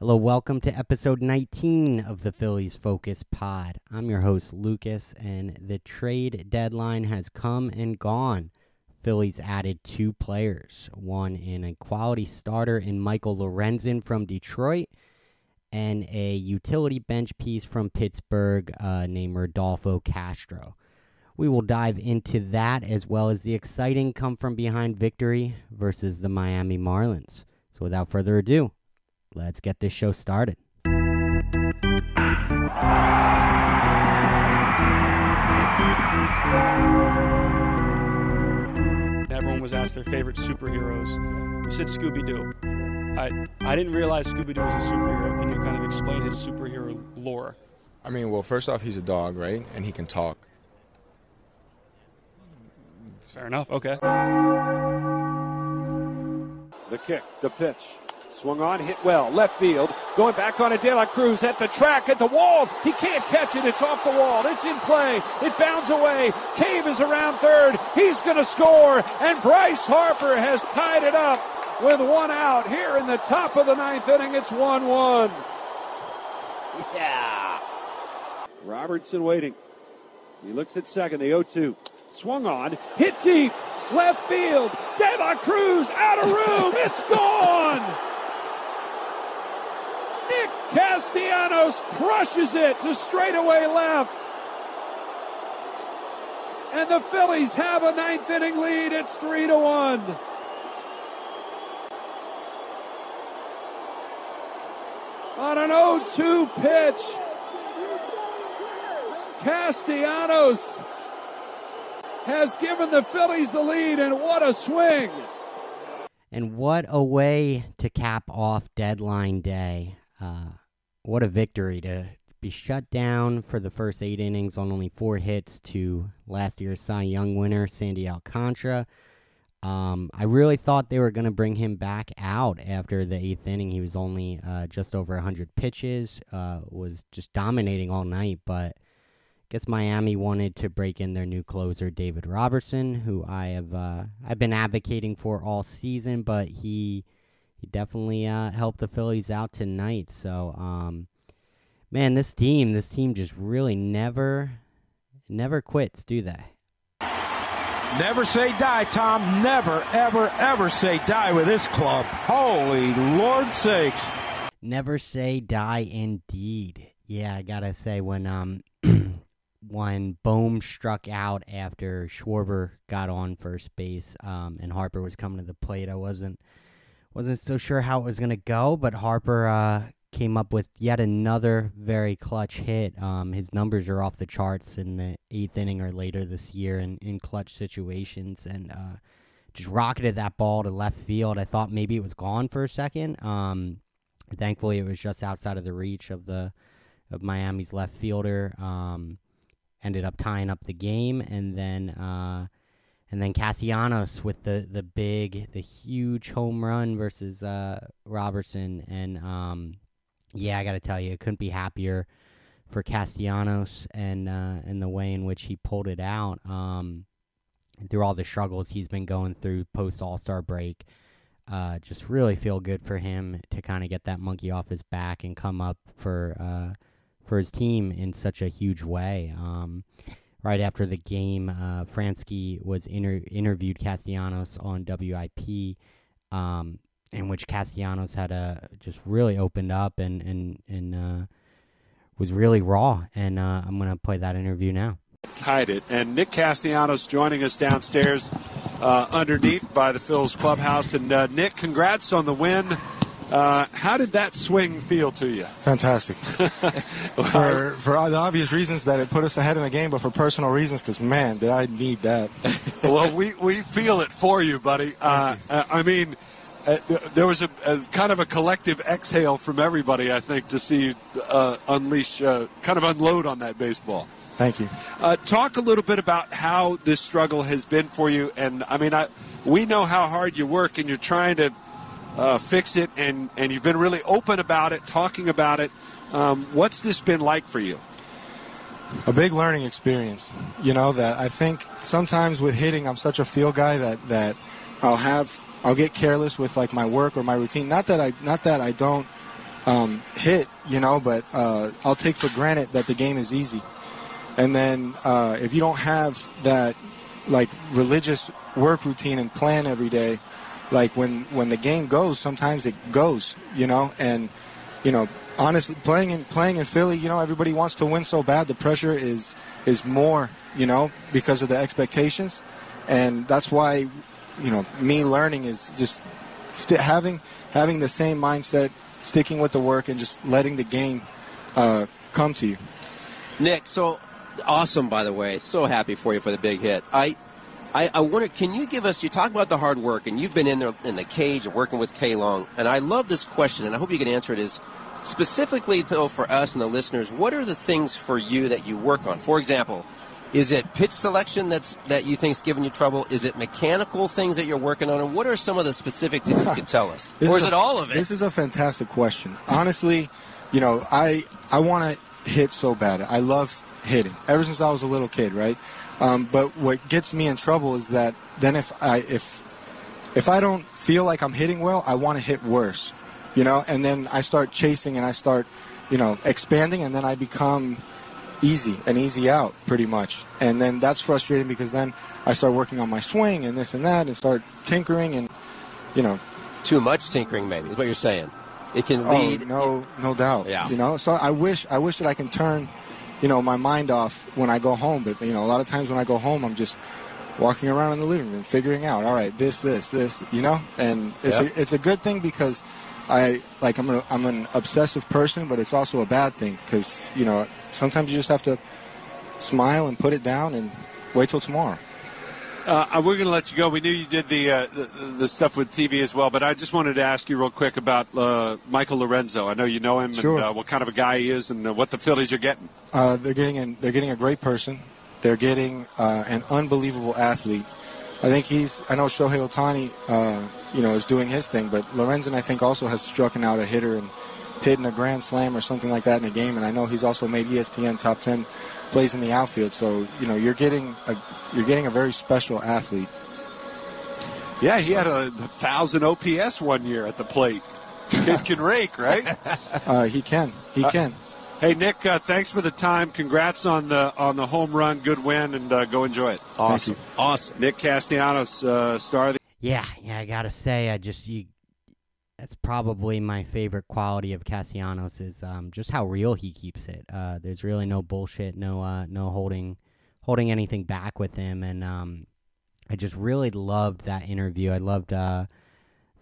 Hello, welcome to episode 19 of the Phillies Focus Pod. I'm your host, Lucas, and the trade deadline has come and gone. Phillies added two players, one in a quality starter in Michael Lorenzen from Detroit, and a utility bench piece from Pittsburgh uh, named Rodolfo Castro. We will dive into that as well as the exciting come from behind victory versus the Miami Marlins. So without further ado, let's get this show started. Everyone was asked their favorite superheroes. You said Scooby Doo. I, I didn't realize Scooby Doo was a superhero. Can you kind of explain his superhero lore? I mean, well, first off, he's a dog, right? And he can talk. Fair enough. Okay. The kick, the pitch. Swung on, hit well, left field. Going back on a De La Cruz at the track, at the wall. He can't catch it. It's off the wall. It's in play. It bounds away. Cave is around third. He's going to score. And Bryce Harper has tied it up with one out here in the top of the ninth inning. It's 1 1. Yeah. Robertson waiting. He looks at second, the 0 2. Swung on, hit deep, left field. De La Cruz out of room. It's gone. Castellanos crushes it to straightaway left. And the Phillies have a ninth inning lead. It's three to one. On an 0-2 pitch, Castellanos has given the Phillies the lead, and what a swing! And what a way to cap off deadline day. Uh, what a victory to be shut down for the first eight innings on only four hits to last year's Cy Young winner, Sandy Alcantara. Um, I really thought they were going to bring him back out after the eighth inning. He was only uh, just over 100 pitches, uh, was just dominating all night, but I guess Miami wanted to break in their new closer, David Robertson, who I have uh, I've been advocating for all season, but he he definitely uh, helped the Phillies out tonight. So, um, man, this team, this team just really never, never quits, do they? Never say die, Tom. Never, ever, ever say die with this club. Holy Lord sakes. Never say die indeed. Yeah, I gotta say when um when Bohm struck out after Schwarber got on first base um, and Harper was coming to the plate, I wasn't wasn't so sure how it was gonna go, but Harper uh, came up with yet another very clutch hit. Um, his numbers are off the charts in the eighth inning or later this year in, in clutch situations, and uh, just rocketed that ball to left field. I thought maybe it was gone for a second. Um, thankfully, it was just outside of the reach of the of Miami's left fielder. Um, ended up tying up the game, and then uh, and then Castellanos with the the big, the huge home run versus uh, Robertson, and um, yeah, I got to tell you, I couldn't be happier for Castellanos and uh, and the way in which he pulled it out. Um, through all the struggles he's been going through post All Star break, uh, just really feel good for him to kind of get that monkey off his back and come up for uh, for his team in such a huge way. Um, right after the game, uh, Franzke was inter- interviewed Castellanos on WIP, um, in which Castellanos had a just really opened up and and and uh, was really raw. And uh, I'm gonna play that interview now. Tied it, and Nick Castellanos joining us downstairs uh, underneath by the Phil's clubhouse. And uh, Nick, congrats on the win. Uh, how did that swing feel to you? Fantastic. for for the obvious reasons that it put us ahead in the game, but for personal reasons, because man, did I need that. well, we, we feel it for you, buddy. Uh, I mean, uh, there was a, a, kind of a collective exhale from everybody, I think, to see you uh, unleash, uh, kind of unload on that baseball. Thank you. Uh, talk a little bit about how this struggle has been for you, and I mean, I, we know how hard you work, and you're trying to uh, fix it, and, and you've been really open about it, talking about it. Um, what's this been like for you? A big learning experience. You know that I think sometimes with hitting, I'm such a feel guy that that I'll have I'll get careless with like my work or my routine. Not that I not that I don't um, hit, you know, but uh, I'll take for granted that the game is easy. And then uh, if you don't have that like religious work routine and plan every day, like when when the game goes, sometimes it goes, you know, and you know, honestly, playing in playing in Philly, you know, everybody wants to win so bad. The pressure is is more, you know, because of the expectations, and that's why, you know, me learning is just st- having having the same mindset, sticking with the work, and just letting the game uh, come to you. Nick, so awesome, by the way. So happy for you for the big hit. I, I, I wonder, can you give us? You talk about the hard work, and you've been in there in the cage and working with K Long, and I love this question, and I hope you can answer it. Is specifically though for us and the listeners, what are the things for you that you work on? For example, is it pitch selection that's that you think's giving you trouble? Is it mechanical things that you're working on? And what are some of the specifics that you could tell us? Or is a- it all of it? This is a fantastic question. Honestly, you know, I I want to hit so bad. I love hitting ever since I was a little kid, right? Um, but what gets me in trouble is that then if I if if I don't feel like I'm hitting well, I want to hit worse, you know. And then I start chasing and I start, you know, expanding, and then I become easy and easy out pretty much. And then that's frustrating because then I start working on my swing and this and that, and start tinkering and you know Too much tinkering, maybe, is what you're saying. It can Oh, lead. no, no doubt. Yeah. You know, so I wish, I wish that I can turn, you know, my mind off when I go home. But you know, a lot of times when I go home, I'm just walking around in the living room, figuring out, all right, this, this, this, you know, and it's Yeah. a, it's a good thing because I like I'm a, I'm an obsessive person, but it's also a bad thing because you know sometimes you just have to smile and put it down and wait till tomorrow. Uh, we're going to let you go. We knew you did the, uh, the the stuff with TV as well, but I just wanted to ask you real quick about uh, Michael Lorenzen. I know you know him Sure. and uh, what kind of a guy he is, and uh, what the Phillies are getting. Uh, they're getting an, they're getting a great person. They're getting uh, an unbelievable athlete. I think he's. I know Shohei Ohtani, uh, you know, is doing his thing, but Lorenzen I think also has struck out a hitter and hitting a grand slam or something like that in a game. And I know he's also made ESPN top ten plays in the outfield. So you know, you're getting a you're getting a very special athlete. Yeah, he had a thousand OPS one year at the plate. Kid can rake, right? Uh, he can. He can. Hey Nick, uh, thanks for the time. Congrats on the on the home run, good win, and uh, go enjoy it. awesome. Awesome. Nick Castellanos, uh, star of the Yeah, yeah, I gotta say, I just you. That's probably my favorite quality of Castellanos is um, just how real he keeps it. Uh, there's really no bullshit, no uh, no holding holding anything back with him, and um, I just really loved that interview. I loved uh,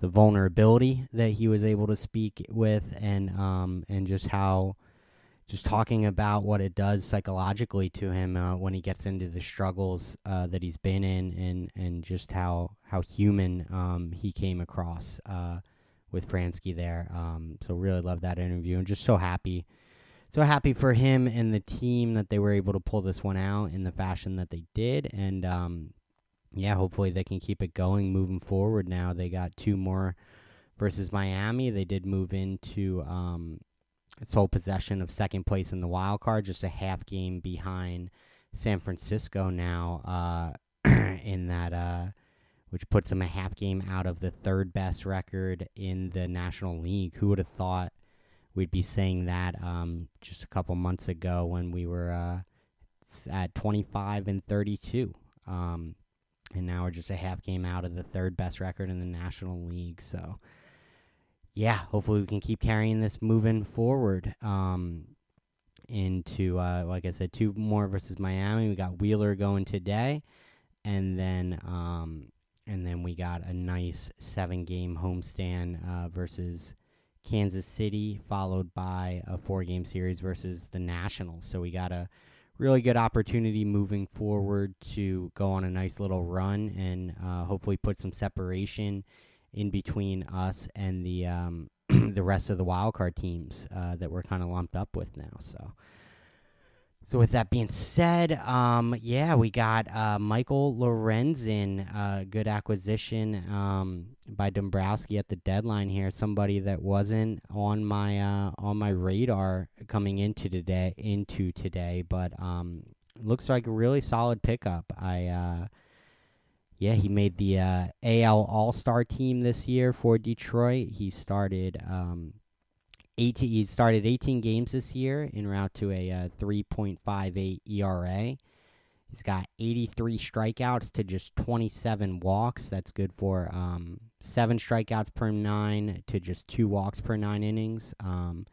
the vulnerability that he was able to speak with, and um, and just how just talking about what it does psychologically to him uh, when he gets into the struggles uh, that he's been in, and, and just how how human um, he came across uh, with Franzke there. Um, so really love that interview, and just so happy, so happy for him and the team that they were able to pull this one out in the fashion that they did, and um, yeah, hopefully they can keep it going moving forward. Now they got two more versus Miami. They did move into um, sole possession of second place in the wild card, just a half game behind San Francisco now. Uh, in that, uh, which puts them a half game out of the third best record in the National League. Who would have thought we'd be saying that um, just a couple months ago when we were uh, at 25 and 32? Um, and now we're just a half game out of the third best record in the National League. So yeah, hopefully we can keep carrying this moving forward. Um, into uh, like I said, two more versus Miami. We got Wheeler going today, and then um, and then we got a nice seven game homestand uh, versus Kansas City, followed by a four game series versus the Nationals. So we got a really good opportunity moving forward to go on a nice little run and uh, hopefully put some separation in between us and the um, the rest of the wild card teams uh, that we're kind of lumped up with now. So, so with that being said, um, yeah, we got uh, Michael Lorenzen, uh, good acquisition um, by Dombrowski at the deadline here. Somebody that wasn't on my uh, on my radar coming into today into today, but um, looks like a really solid pickup. I. Uh, yeah, he made the uh, AL All Star team this year for Detroit. He started um, 18, he started 18 games this year en route to a uh, 3.58 ERA. He's got 83 strikeouts to just 27 walks. That's good for um, seven strikeouts per nine to just two walks per nine innings. Um,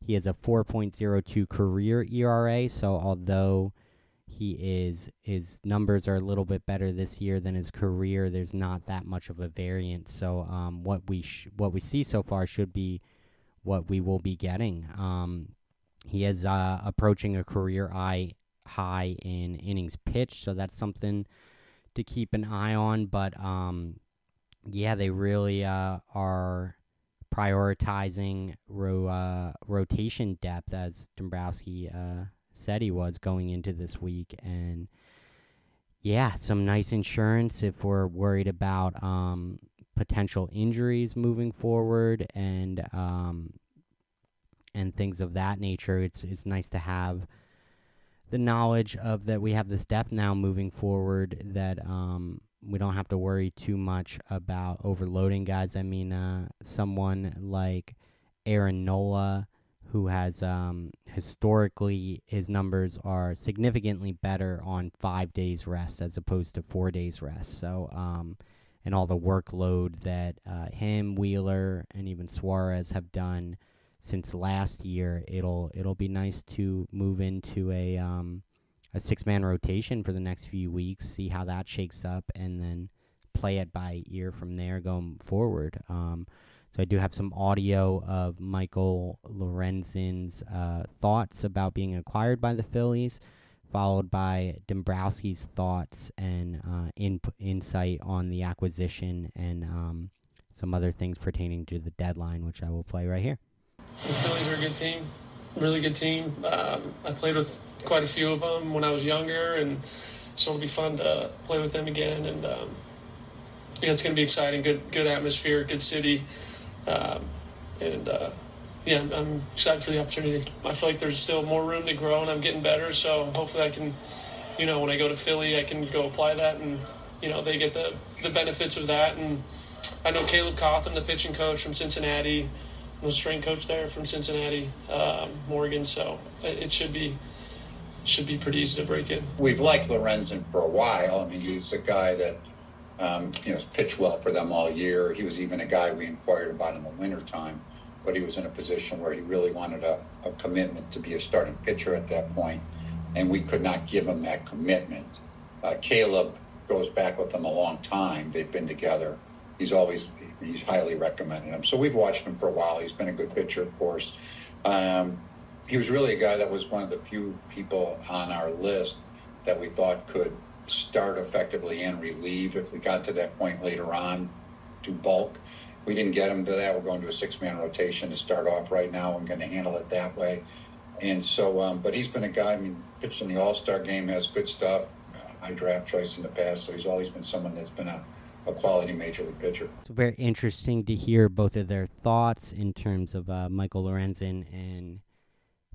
he has a 4.02 career ERA. So although he is his numbers are a little bit better this year than his career, there's not that much of a variance. So um, what we sh- what we see so far should be what we will be getting. Um, he is uh, approaching a career high high in innings pitched, so that's something to keep an eye on. But um, yeah, they really uh, are prioritizing ro- uh, rotation depth, as Dombrowski uh, said he was going into this week, and yeah, some nice insurance if we're worried about um, potential injuries moving forward and um, and things of that nature. It's it's nice to have the knowledge of that we have this depth now moving forward that um, we don't have to worry too much about overloading guys. I mean, uh, someone like Aaron Nola, who has um, historically his numbers are significantly better on five days rest as opposed to four days rest. So, um, and all the workload that uh, him, Wheeler, and even Suarez have done since last year, it'll it'll be nice to move into a um, a six man rotation for the next few weeks, see how that shakes up, and then play it by ear from there going forward. Um, so I do have some audio of Michael Lorenzen's uh, thoughts about being acquired by the Phillies, followed by Dombrowski's thoughts and uh, in- insight on the acquisition and um, some other things pertaining to the deadline, which I will play right here. The Phillies are a good team, really good team. Um, I played with quite a few of them when I was younger, and so it'll be fun to play with them again. And um, yeah, it's going to be exciting. Good, good atmosphere, good city, um, and uh, yeah, I'm, excited for the opportunity. I feel like there's still more room to grow, and I'm getting better. So hopefully, I can, you know, when I go to Philly, I can go apply that, and you know, they get the the benefits of that. And I know Caleb Cotham, the pitching coach from Cincinnati was strength coach there from Cincinnati, um, Morgan. So it, it should be should be pretty easy to break in. We've liked Lorenzen for a while. I mean, he's a guy that um, you know pitched well for them all year. He was even a guy we inquired about in the wintertime, but he was in a position where he really wanted a, a commitment to be a starting pitcher at that point, and we could not give him that commitment. Uh, Caleb goes back with them a long time. They've been together. He's always he's highly recommended him. So we've watched him for a while. He's been a good pitcher, of course. Um, he was really a guy that was one of the few people on our list that we thought could start effectively and relieve if we got to that point later on to bulk. We didn't get him to that. We're going to a six man rotation to start off right now. I'm going to handle it that way. And so, um, but he's been a guy, I mean, pitched in the All Star game, has good stuff. I draft choice in the past, so he's always been someone that's been a a quality major league pitcher. It's very interesting to hear both of their thoughts in terms of uh, Michael Lorenzen and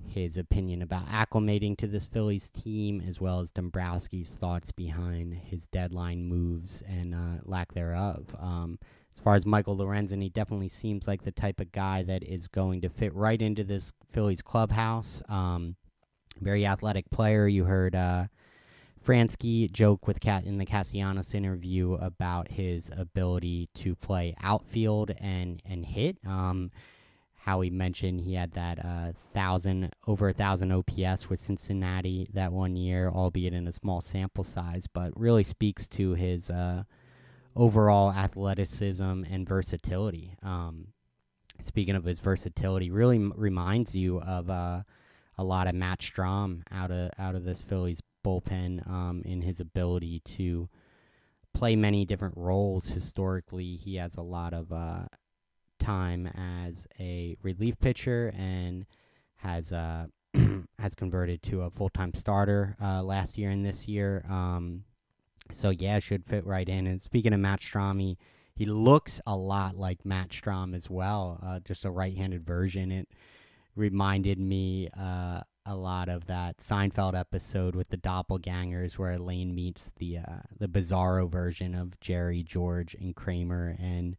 his opinion about acclimating to this Phillies team, as well as Dombrowski's thoughts behind his deadline moves and uh, lack thereof. Um, as far as Michael Lorenzen, he definitely seems like the type of guy that is going to fit right into this Phillies clubhouse. Um, very athletic player. You heard. Uh, Franzke joke with Cat in the Castellanos interview about his ability to play outfield and and hit. Um, how he mentioned he had that uh, thousand over a thousand OPS with Cincinnati that one year, albeit in a small sample size, but really speaks to his uh, overall athleticism and versatility. Um, speaking of his versatility, really m- reminds you of uh, a lot of Matt Strahm out of out of this Phillies bullpen um, in his ability to play many different roles. Historically, he has a lot of uh, time as a relief pitcher and has uh, has converted to a full time starter uh, last year and this year. Um, so yeah, should fit right in. And speaking of Matt Strahm, he, he looks a lot like Matt Strahm as well, uh, just a right handed version. It reminded me uh, a lot of that Seinfeld episode with the doppelgangers, where Elaine meets the uh, the bizarro version of Jerry, George, and Kramer, and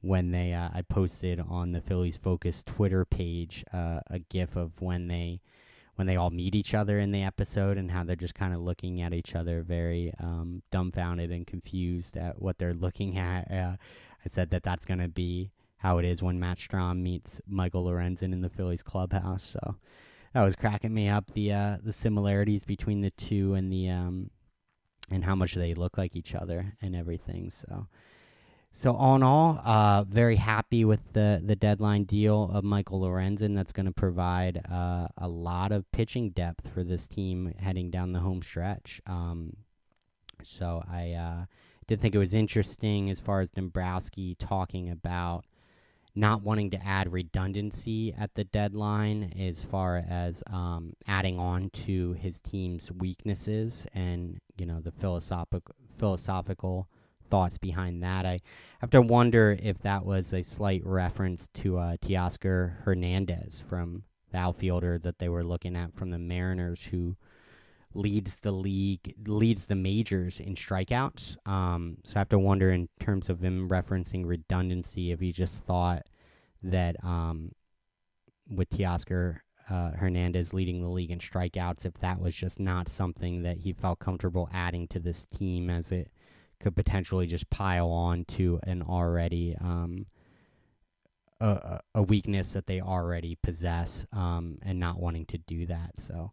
when they uh, I posted on the Phillies Focus Twitter page uh, a GIF of when they when they all meet each other in the episode and how they're just kind of looking at each other very um, dumbfounded and confused at what they're looking at. Uh, I said that that's going to be how it is when Matt Strahm meets Michael Lorenzen in the Phillies clubhouse. So that was cracking me up the uh, the similarities between the two and the um, and how much they look like each other and everything. So. So all in all, uh, very happy with the the deadline deal of Michael Lorenzen. That's going to provide uh, a lot of pitching depth for this team heading down the home stretch. Um, so I uh, did think it was interesting as far as Dombrowski talking about not wanting to add redundancy at the deadline as far as um, adding on to his team's weaknesses and you know the philosophical philosophical thoughts behind that. I have to wonder if that was a slight reference to uh, Teoscar Hernandez from the outfielder that they were looking at from the Mariners, who leads the league, leads the majors in strikeouts. Um, so I have to wonder in terms of him referencing redundancy, if he just thought that um, with Teoscar uh, Hernandez leading the league in strikeouts, if that was just not something that he felt comfortable adding to this team as it could potentially just pile on to an already um, a, a weakness that they already possess um, and not wanting to do that. So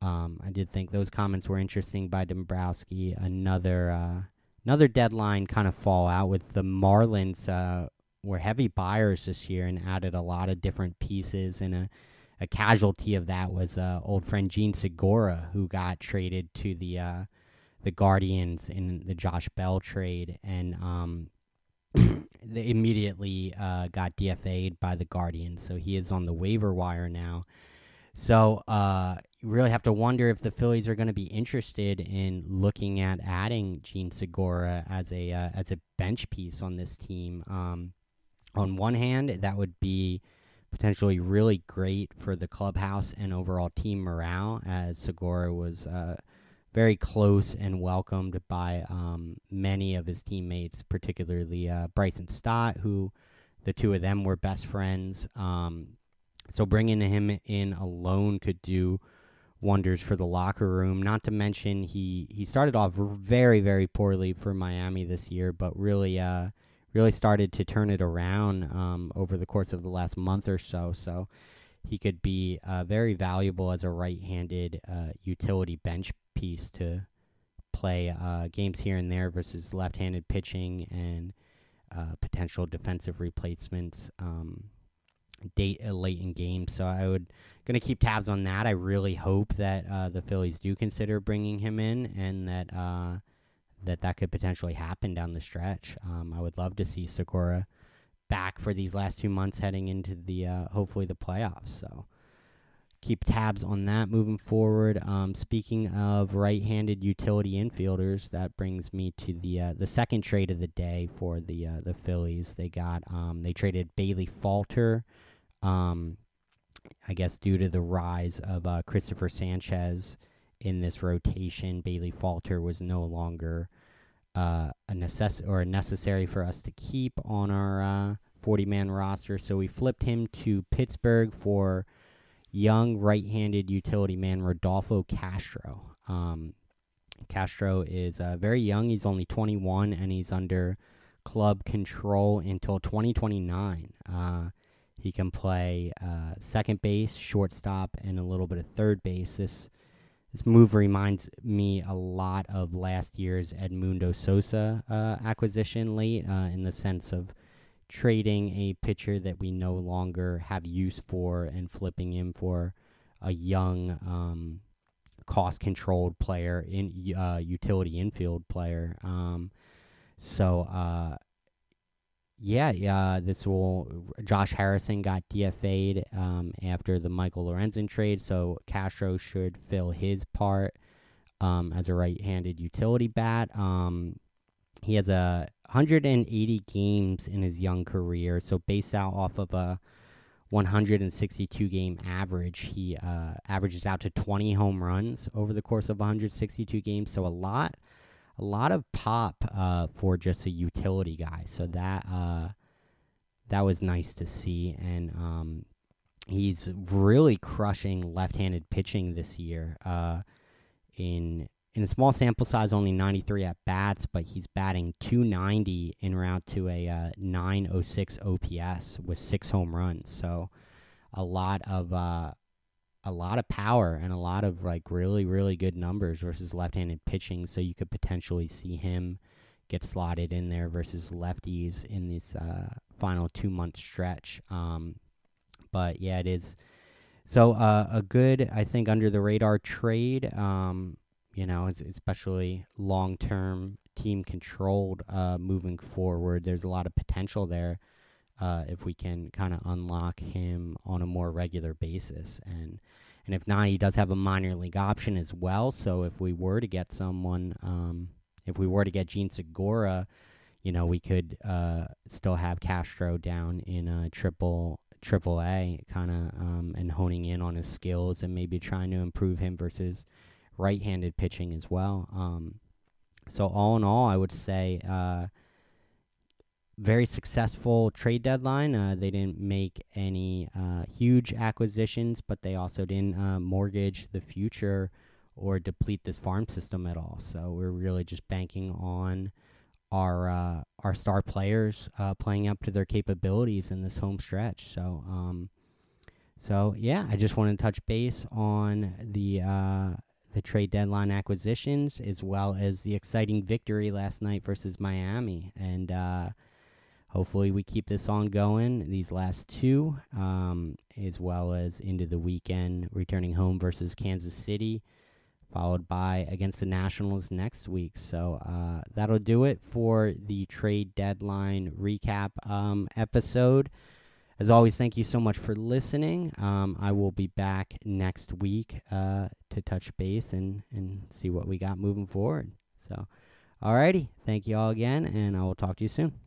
um, I did think those comments were interesting by Dombrowski. Another uh, another deadline kind of fallout with the Marlins uh, were heavy buyers this year and added a lot of different pieces and a a casualty of that was uh, old friend Jean Segura, who got traded to the uh, the Guardians in the Josh Bell trade, and um, they immediately uh, got DFA'd by the Guardians. So he is on the waiver wire now. So uh, you really have to wonder if the Phillies are going to be interested in looking at adding Jean Segura as a uh, as a bench piece on this team. Um, on one hand, that would be potentially really great for the clubhouse and overall team morale, as Segura was uh, very close and welcomed by um, many of his teammates, particularly uh, Bryson Stott, who the two of them were best friends. Um, so bringing him in alone could do wonders for the locker room. Not to mention he he started off very very poorly for Miami this year, but really uh really started to turn it around um, over the course of the last month or so. So he could be uh, very valuable as a right-handed uh, utility bench piece to play uh, games here and there versus left-handed pitching and uh, potential defensive replacements um, date uh, late in games. So I would to keep tabs on that. I really hope that uh, the Phillies do consider bringing him in and that that that could potentially happen down the stretch. Um, I would love to see Segura back for these last two months heading into the uh, hopefully the playoffs. So keep tabs on that moving forward. Um, speaking of right-handed utility infielders, that brings me to the uh, the second trade of the day for the uh, the Phillies. They got um, they traded Bailey Falter. Um, I guess due to the rise of uh, Christopher Sanchez in this rotation, Bailey Falter was no longer uh, a necess- or necessary for us to keep on our 40 uh, man roster. So we flipped him to Pittsburgh for young right handed utility man Rodolfo Castro. Um, Castro is uh, very young. He's only 21 and he's under club control until 2029. Uh, he can play uh, second base, shortstop, and a little bit of third base. This this move reminds me a lot of last year's Edmundo Sosa uh, acquisition late uh, in the sense of trading a pitcher that we no longer have use for and flipping him for a young, um, cost controlled player in uh, utility infield player. Um, so uh, yeah, yeah. This will. Josh Harrison got DFA'd um, after the Michael Lorenzen trade, so Castro should fill his part um, as a right-handed utility bat. Um, he has a 180 games in his young career, so based out off of a 162 game average, he uh, averages out to 20 home runs over the course of 162 games. So a lot a lot of pop uh, for just a utility guy. So that uh, that was nice to see, and um, he's really crushing left-handed pitching this year. Uh, in in a small sample size, only 93 at bats, but he's batting 290 in route to a uh, 906 OPS with six home runs. So a lot of uh, a lot of power and a lot of like really really good numbers versus left-handed pitching. So you could potentially see him get slotted in there versus lefties in this uh, final two month stretch. Um, but yeah, it is. So uh, a good, I think, under the radar trade. Um, you know, especially long term team controlled uh, moving forward. There's a lot of potential there uh, if we can kind of unlock him on a more regular basis. And and if not, he does have a minor league option as well. So if we were to get someone, um, if we were to get Jean Segura, you know, we could uh, still have Castro down in a triple triple A kind of um, and honing in on his skills and maybe trying to improve him versus right-handed pitching as well. Um, so all in all, I would say uh, very successful trade deadline. Uh, they didn't make any uh, huge acquisitions, but they also didn't uh, mortgage the future or deplete this farm system at all. So we're really just banking on our uh, our star players uh, playing up to their capabilities in this home stretch. So. Um, so yeah, I just want to touch base on the the trade deadline acquisitions, as well as the exciting victory last night versus Miami. And uh, hopefully, we keep this on going these last two, um, as well as into the weekend, returning home versus Kansas City, followed by against the Nationals next week. So uh, that'll do it for the trade deadline recap um, episode. As always, thank you so much for listening. Um, I will be back next week uh, to touch base and, and see what we got moving forward. So, alrighty. Thank you all again, and I will talk to you soon.